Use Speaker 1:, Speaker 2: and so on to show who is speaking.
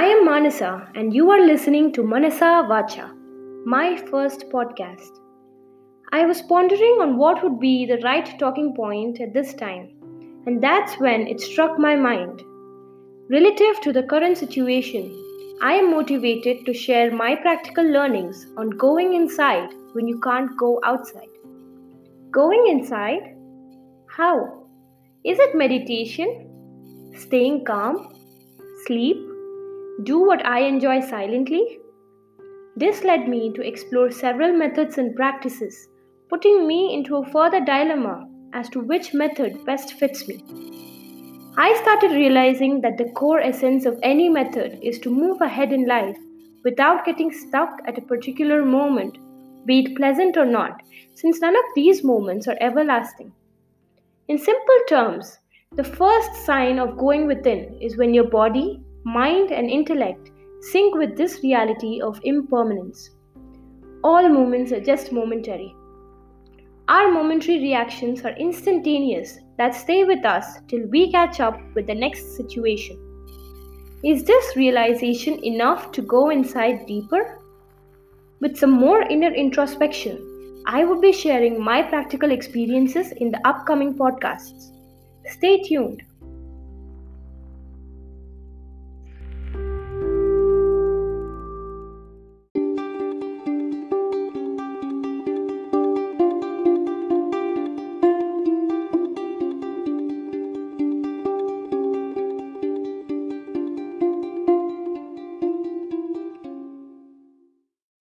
Speaker 1: Manasa, and you are listening to Manasa Vacha, my first podcast. I was pondering on what would be the right talking point at this time, and that's when it struck my mind. Relative to the current situation, I am motivated to share my practical learnings on going inside when you can't go outside. Going inside? How? Is it meditation? Staying calm? Sleep? Do what I enjoy silently? This led me to explore several methods and practices, putting me into a further dilemma as to which method best fits me. I started realizing that the core essence of any method is to move ahead in life without getting stuck at a particular moment, be it pleasant or not, since none of these moments are everlasting. In simple terms, the first sign of going within is when your body, mind, and intellect sync with this reality of impermanence. All moments are just momentary. Our momentary reactions are instantaneous that stay with us till we catch up with the next situation. Is this realization enough to go inside deeper? With some more inner introspection, I will be sharing my practical experiences in the upcoming podcasts. Stay tuned.